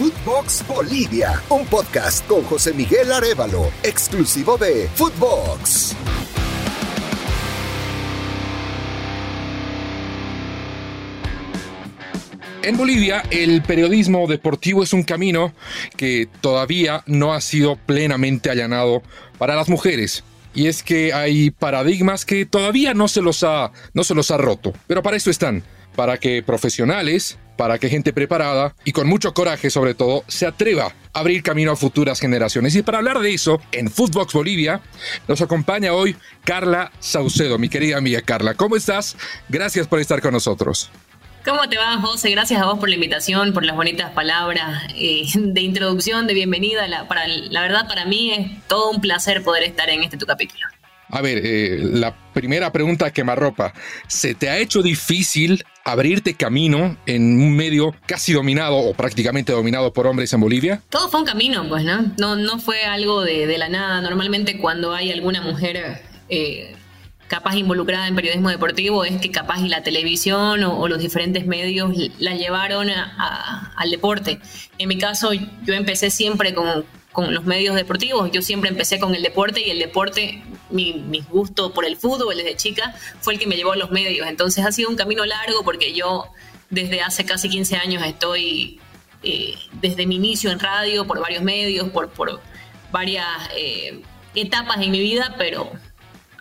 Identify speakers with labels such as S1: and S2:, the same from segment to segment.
S1: Footbox Bolivia, un podcast con José Miguel Arevalo, exclusivo de Footbox.
S2: En Bolivia, el periodismo deportivo es un camino que todavía no ha sido plenamente allanado para las mujeres. Y es que hay paradigmas que todavía no se los ha, no se los ha roto. Pero para eso están, para que profesionales, para que gente preparada y con mucho coraje sobre todo se atreva a abrir camino a futuras generaciones. Y para hablar de eso, en Footbox Bolivia nos acompaña hoy Carla Saucedo, mi querida amiga Carla. ¿Cómo estás? Gracias por estar con nosotros.
S3: ¿Cómo te va, José? Gracias a vos por la invitación, por las bonitas palabras eh, de introducción, de bienvenida. La, para, la verdad, para mí es todo un placer poder estar en este tu capítulo.
S2: A ver, eh, la primera pregunta que me arropa. ¿Se te ha hecho difícil abrirte camino en un medio casi dominado o prácticamente dominado por hombres en Bolivia?
S3: Todo fue un camino, pues, ¿no? No, no fue algo de, la nada. Normalmente cuando hay alguna mujer eh, capaz involucrada en periodismo deportivo es que capaz y la televisión o, los diferentes medios la llevaron al deporte. En mi caso, yo empecé siempre con, con, los medios deportivos, yo siempre empecé con el deporte y el deporte, mi, mi, gusto por el fútbol desde chica fue el que me llevó a los medios. Entonces ha sido un camino largo porque yo desde hace casi 15 años estoy eh, desde mi inicio en radio, por varios medios, por, por varias eh, etapas en mi vida, pero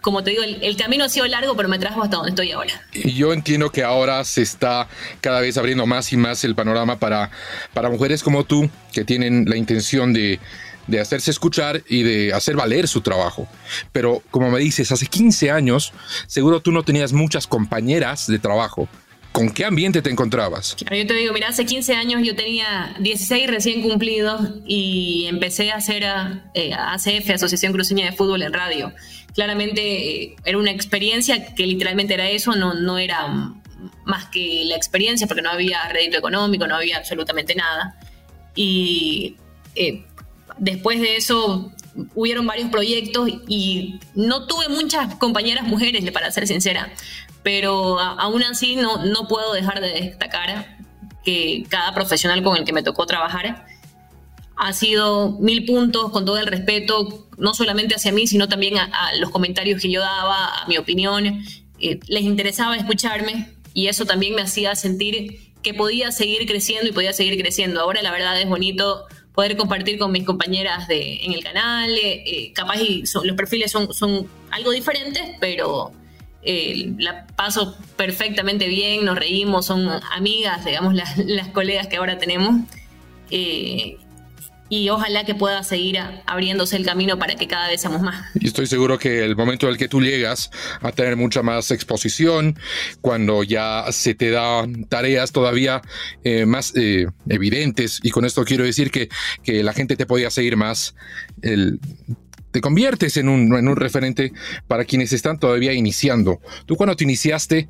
S3: como te digo, el, camino ha sido largo, pero me trajo hasta donde estoy ahora.
S2: Y yo entiendo que ahora se está cada vez abriendo más y más el panorama para, para mujeres como tú, que tienen la intención de, de hacerse escuchar y de hacer valer su trabajo. Pero como me dices, hace 15 años, seguro tú no tenías muchas compañeras de trabajo. ¿Con qué ambiente te encontrabas?
S3: Claro, yo te digo, mira, hace 15 años yo tenía 16 recién cumplidos y empecé a hacer eh, ACF, Asociación Cruceña de Fútbol en radio claramente eh, era una experiencia que literalmente era eso, no, no era más que la experiencia, porque no había rédito económico, no había absolutamente nada. Y eh, después de eso hubieron varios proyectos y no tuve muchas compañeras mujeres, para ser sincera, pero aún así no, no puedo dejar de destacar que cada profesional con el que me tocó trabajar ha sido mil puntos con todo el respeto, no solamente hacia mí, sino también a, los comentarios que yo daba, a mi opinión. Eh, les interesaba escucharme y eso también me hacía sentir que podía seguir creciendo y podía seguir creciendo. Ahora la verdad es bonito poder compartir con mis compañeras de, en el canal. Eh, eh, capaz y los perfiles son, son algo diferentes, pero la paso perfectamente bien, nos reímos, son amigas, digamos, las, las colegas que ahora tenemos y ojalá que pueda seguir abriéndose el camino para que cada vez seamos más.
S2: Y estoy seguro que el momento en el que tú llegas a tener mucha más exposición, cuando ya se te dan tareas todavía eh, más eh, evidentes, y con esto quiero decir que, que la gente te podía seguir más, te conviertes en un, en un referente para quienes están todavía iniciando. Tú cuando te iniciaste,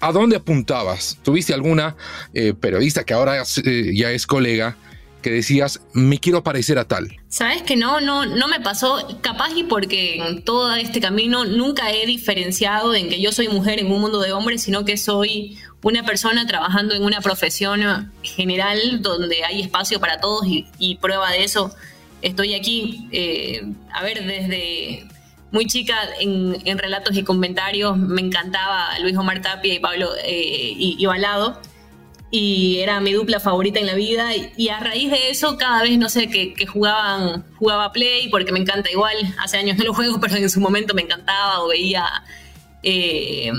S2: ¿a dónde apuntabas? ¿Tuviste alguna eh, periodista que ahora ya es colega? Que decías, me quiero parecer a tal?
S3: Sabes que no, no, no me pasó, capaz y porque en todo este camino nunca he diferenciado en que yo soy mujer en un mundo de hombres, sino que soy una persona trabajando en una profesión general donde hay espacio para todos y, prueba de eso estoy aquí. Eh, a ver, desde muy chica en, relatos y comentarios me encantaba Luis Omar Tapia y Pablo eh, y, y Balado y era mi dupla favorita en la vida. Y, a raíz de eso cada vez no sé que, jugaban jugaba play porque me encanta igual. Hace años no lo juego pero en su momento me encantaba o veía eh,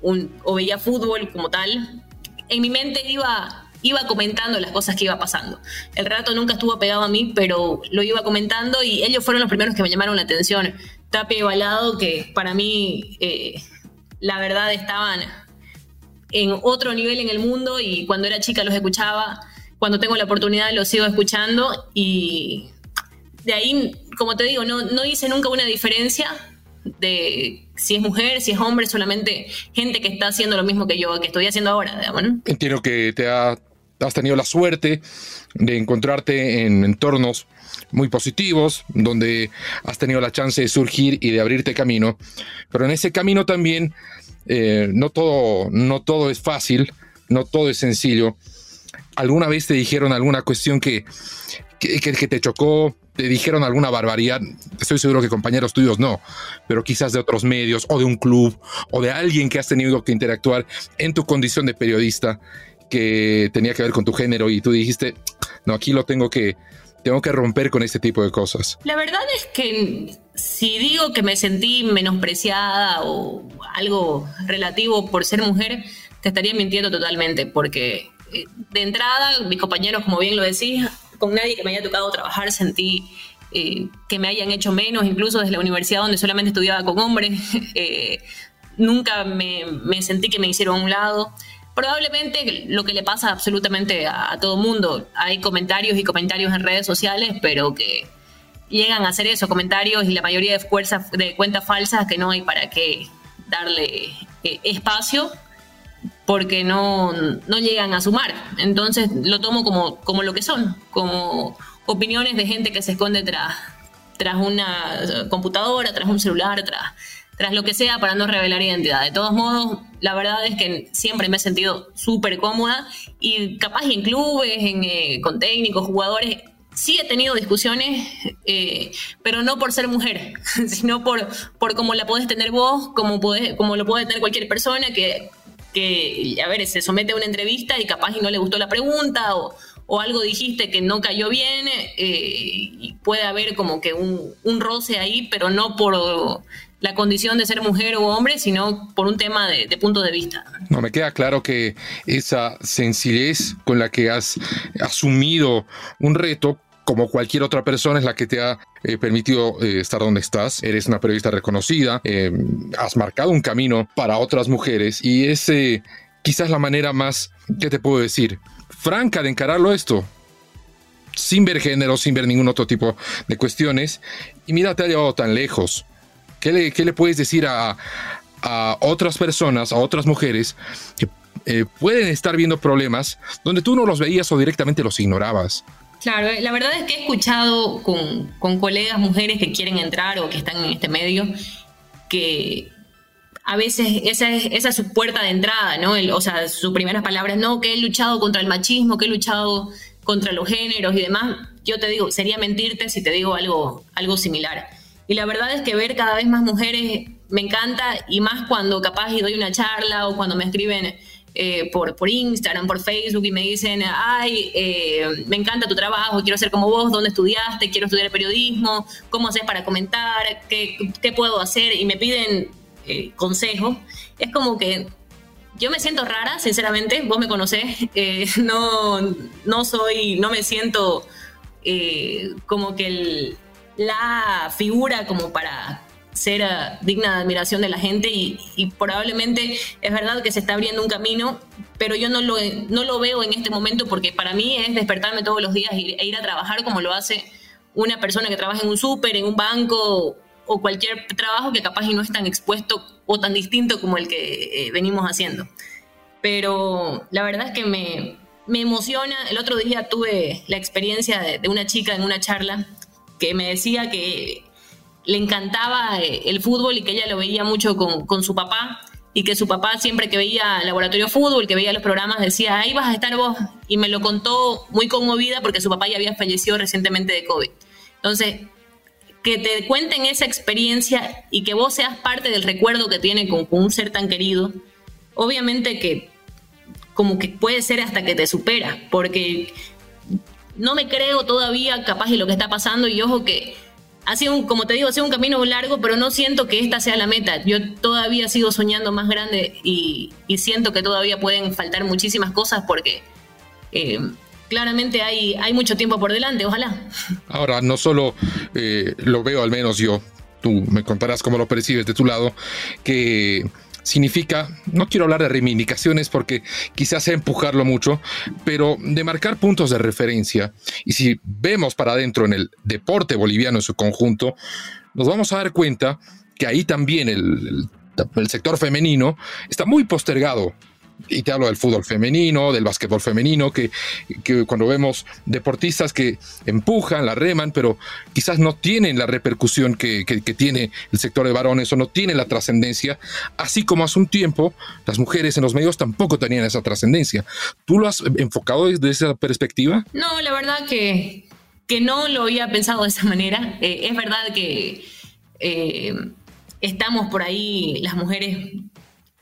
S3: o veía fútbol como tal. En mi mente iba iba comentando las cosas que iba pasando. El rato nunca estuvo pegado a mí pero lo iba comentando y ellos fueron los primeros que me llamaron la atención. Tapia y Balado que para mí eh, la verdad estaban en otro nivel en el mundo y cuando era chica los escuchaba, cuando tengo la oportunidad los sigo escuchando y de ahí, como te digo, no, no hice nunca una diferencia de si es mujer, si es hombre, solamente gente que está haciendo lo mismo que yo, que estoy haciendo ahora,
S2: Entiendo que te has tenido la suerte de encontrarte en entornos muy positivos, donde has tenido la chance de surgir y de abrirte camino, pero en ese camino también eh, no, todo, no todo es fácil, no todo es sencillo. ¿Alguna vez te dijeron alguna cuestión que, que, que te chocó? ¿Te dijeron alguna barbaridad? Estoy seguro que compañeros tuyos no, pero quizás de otros medios o de un club o de alguien que has tenido que interactuar en tu condición de periodista que tenía que ver con tu género y tú dijiste, no, aquí lo tengo que, tengo que romper con este tipo de cosas.
S3: La verdad es que si digo que me sentí menospreciada o algo relativo por ser mujer, te estaría mintiendo totalmente, porque eh, de entrada, mis compañeros, como bien lo decís, con nadie que me haya tocado trabajar sentí eh, que me hayan hecho menos, incluso desde la universidad donde solamente estudiaba con hombres, eh, nunca me, me, sentí que me hicieron a un lado. Probablemente lo que le pasa absolutamente a, todo mundo, hay comentarios y comentarios en redes sociales, pero que llegan a hacer eso, comentarios y la mayoría de, fuerzas, de cuentas falsas que no hay para qué darle espacio porque no, no llegan a sumar. Entonces lo tomo como, como lo que son, como opiniones de gente que se esconde tras, tras una computadora, tras un celular, tras, tras lo que sea para no revelar identidad. De todos modos, la verdad es que siempre me he sentido súper cómoda y capaz en clubes, en, eh, con técnicos, jugadores, sí he tenido discusiones, eh, pero no por ser mujer, sino por, por cómo la podés tener vos, como, podés, como lo puede tener cualquier persona que que, a ver, se somete a una entrevista y capaz y no le gustó la pregunta o, o algo dijiste que no cayó bien eh, y puede haber como que un, un, roce ahí, pero no por la condición de ser mujer o hombre, sino por un tema de, punto de vista.
S2: No, me queda claro que esa sencillez con la que has asumido un reto como cualquier otra persona es la que te ha eh, permitido eh, estar donde estás. Eres una periodista reconocida, eh, has marcado un camino para otras mujeres y es quizás la manera más, ¿qué te puedo decir? Franca de encararlo esto. Sin ver género, sin ver ningún otro tipo de cuestiones. Y mira, te ha llevado tan lejos. ¿Qué le, qué le puedes decir a, a otras personas, a otras mujeres que pueden estar viendo problemas donde tú no los veías o directamente los ignorabas?
S3: Claro, la verdad es que he escuchado con, con, colegas mujeres que quieren entrar o que están en este medio que a veces esa es, esa es su puerta de entrada, ¿no? El, o sea, sus primeras palabras, no, que he luchado contra el machismo, que he luchado contra los géneros y demás. Yo te digo, sería mentirte si te digo algo, algo similar. Y la verdad es que ver cada vez más mujeres me encanta y más cuando capaz y doy una charla o cuando me escriben eh, por, por Instagram, por Facebook y me dicen, ay, eh, me encanta tu trabajo, quiero ser como vos, ¿dónde estudiaste? Quiero estudiar periodismo, ¿cómo haces para comentar? ¿Qué, qué puedo hacer? Y me piden eh, consejos. Es como que yo me siento rara, sinceramente, vos me conocés, eh, no, no soy, no me siento como que el, la figura como para ser uh, digna de admiración de la gente y, probablemente es verdad que se está abriendo un camino, pero yo no lo, no lo veo en este momento porque para mí es despertarme todos los días e ir, e ir a trabajar como lo hace una persona que trabaja en un súper, en un banco o cualquier trabajo que capaz y no es tan expuesto o tan distinto como el que eh, venimos haciendo. Pero la verdad es que me, me emociona. El otro día tuve la experiencia de, de una chica en una charla que me decía que le encantaba eh, el fútbol y que ella lo veía mucho con, con, su papá y que su papá siempre que veía Laboratorio Fútbol, que veía los programas, decía, ahí vas a estar vos. Y me lo contó muy conmovida porque su papá ya había fallecido recientemente de COVID. Entonces, que te cuenten esa experiencia y que vos seas parte del recuerdo que tiene con, con un ser tan querido, obviamente que como que puede ser hasta que te supera, porque no me creo todavía capaz de lo que está pasando y ojo que ha sido, un, como te digo, ha sido un camino largo, pero no siento que esta sea la meta. Yo todavía sigo soñando más grande y, siento que todavía pueden faltar muchísimas cosas porque eh, claramente hay, hay mucho tiempo por delante, ojalá.
S2: Ahora, no solo eh, lo veo, al menos yo, tú me contarás cómo lo percibes de tu lado, que significa, no quiero hablar de reivindicaciones porque quizás sea empujarlo mucho, pero de marcar puntos de referencia. Y si vemos para adentro en el deporte boliviano en su conjunto, nos vamos a dar cuenta que ahí también el, el, el sector femenino está muy postergado y te hablo del fútbol femenino, del básquetbol femenino, que, cuando vemos deportistas que empujan, la reman, pero quizás no tienen la repercusión que, tiene el sector de varones o no tienen la trascendencia, así como hace un tiempo las mujeres en los medios tampoco tenían esa trascendencia. ¿Tú lo has enfocado desde esa perspectiva?
S3: No, la verdad que, que no lo había pensado de esa manera. Eh, es verdad que eh, estamos por ahí, las mujeres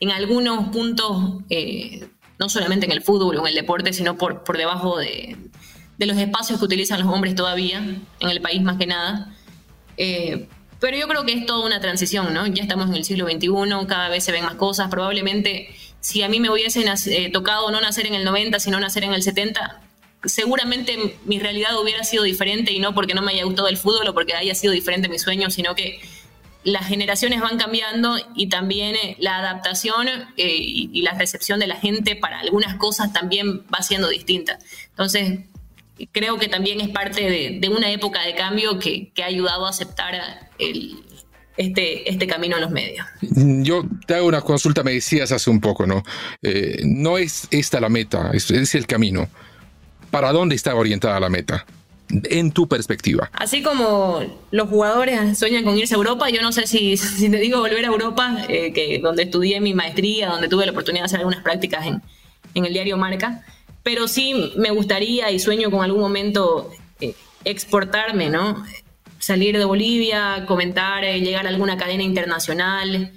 S3: en algunos puntos, eh, no solamente en el fútbol o en el deporte, sino por, por debajo de, los espacios que utilizan los hombres todavía, en el país más que nada. Eh, pero yo creo que es toda una transición, ¿no? Ya estamos en el siglo XXI, cada vez se ven más cosas. Probablemente, si a mí me hubiesen eh, tocado no nacer en el 90, sino nacer en el 70, seguramente mi realidad hubiera sido diferente y no porque no me haya gustado el fútbol o porque haya sido diferente mi sueño, sino que las generaciones van cambiando y también eh, la adaptación eh, y, la recepción de la gente para algunas cosas también va siendo distinta. Entonces, creo que también es parte de, una época de cambio que, ha ayudado a aceptar este, este camino en los medios.
S2: Yo te hago una consulta, me decías hace un poco, ¿no? Eh, no es esta la meta, es el camino. ¿Para dónde está orientada la meta? En tu perspectiva?
S3: Así como los jugadores sueñan con irse a Europa, yo no sé si, te digo volver a Europa, eh, que donde estudié mi maestría, donde tuve la oportunidad de hacer algunas prácticas en, en el diario Marca, pero sí me gustaría y sueño con algún momento eh, exportarme, ¿no? Salir de Bolivia, comentar, eh, llegar a alguna cadena internacional,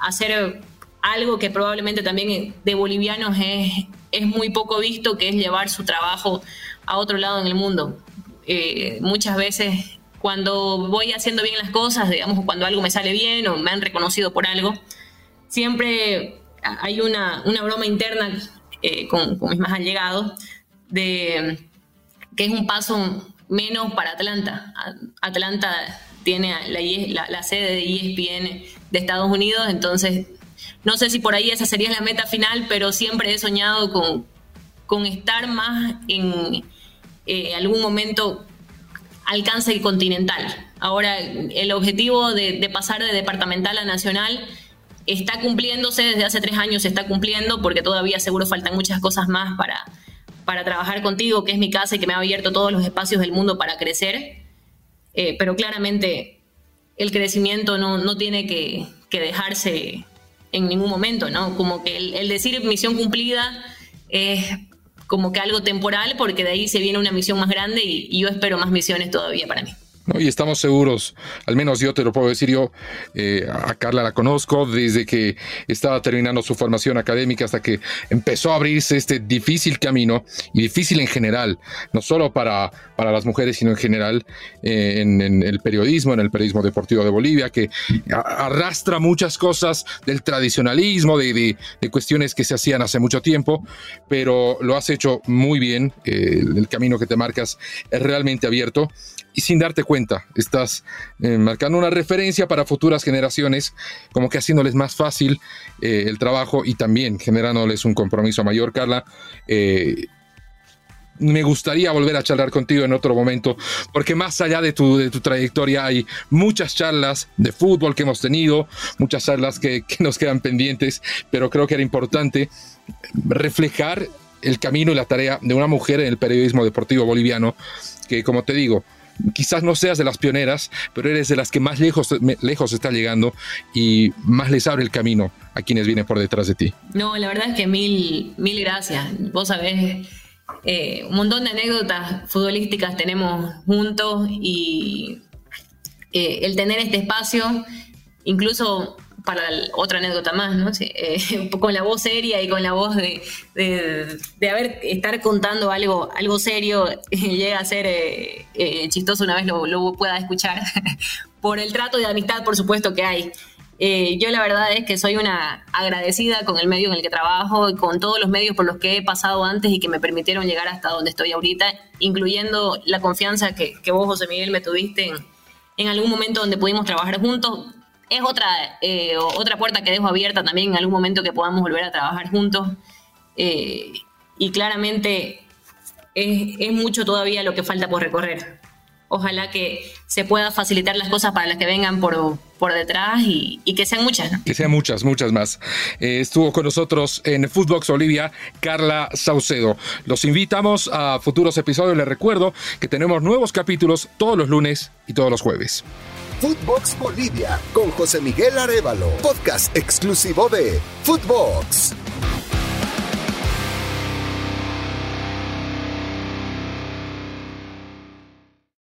S3: hacer algo que probablemente también de bolivianos es, es muy poco visto, que es llevar su trabajo a otro lado en el mundo. Eh, muchas veces cuando voy haciendo bien las cosas, digamos, cuando algo me sale bien o me han reconocido por algo, siempre hay una, una broma interna eh, con, mis más allegados de que es un paso menos para Atlanta. Atlanta tiene la, la, sede de ESPN de Estados Unidos, entonces no sé si por ahí esa sería la meta final, pero siempre he soñado con, con estar más en eh, algún momento alcance continental. Ahora, el objetivo de, pasar de departamental a nacional está cumpliéndose desde hace tres años, se está cumpliendo porque todavía seguro faltan muchas cosas más para, para trabajar contigo, que es mi casa y que me ha abierto todos los espacios del mundo para crecer. Eh, pero claramente el crecimiento no, no tiene que, que, dejarse en ningún momento, ¿no? Como que el, el decir misión cumplida es como que algo temporal, porque de ahí se viene una misión más grande y, yo espero más misiones todavía para mí.
S2: Y estamos seguros, al menos yo te lo puedo decir, yo eh, a Carla la conozco desde que estaba terminando su formación académica hasta que empezó a abrirse este difícil camino y difícil en general, no solo para, para las mujeres, sino en general eh, en, el periodismo, en el periodismo deportivo de Bolivia, que arrastra muchas cosas del tradicionalismo, de, de, cuestiones que se hacían hace mucho tiempo, pero lo has hecho muy bien, eh, el camino que te marcas es realmente abierto y sin darte cuenta estás eh, marcando una referencia para futuras generaciones, como que haciéndoles más fácil eh, el trabajo y también generándoles un compromiso mayor, Carla. Eh, me gustaría volver a charlar contigo en otro momento, porque más allá de tu, de tu trayectoria hay muchas charlas de fútbol que hemos tenido, muchas charlas que, que nos quedan pendientes, pero creo que era importante reflejar el camino y la tarea de una mujer en el periodismo deportivo boliviano, que como te digo, quizás no seas de las pioneras, pero eres de las que más lejos, lejos está llegando y más les abre el camino a quienes vienen por detrás de ti.
S3: No, la verdad es que mil, mil gracias. Vos sabés, eh, un montón de anécdotas futbolísticas tenemos juntos y eh, el tener este espacio, incluso para otra anécdota más, ¿no? Eh, con la voz seria y con la voz de, de, haber, estar contando algo, algo serio, llega a ser eh, eh, chistoso una vez lo, pueda escuchar, por el trato de amistad, por supuesto, que hay. yo la verdad es que soy una agradecida con el medio en el que trabajo y con todos los medios por los que he pasado antes y que me permitieron llegar hasta donde estoy ahorita, incluyendo la confianza que, que vos, José Miguel, me tuviste en, en algún momento donde pudimos trabajar juntos es otra, eh, otra puerta que dejo abierta también en algún momento que podamos volver a trabajar juntos. Eh, y claramente es, mucho todavía lo que falta por recorrer. ojalá que se pueda facilitar las cosas para las que vengan por, por detrás y, que sean muchas.
S2: Que sean muchas, muchas más. Eh, estuvo con nosotros en Footbox Olivia Carla Saucedo. Los invitamos a futuros episodios. Les recuerdo que tenemos nuevos capítulos todos los lunes y todos los jueves.
S1: Footbox Bolivia con José Miguel Arevalo, podcast exclusivo de Footbox.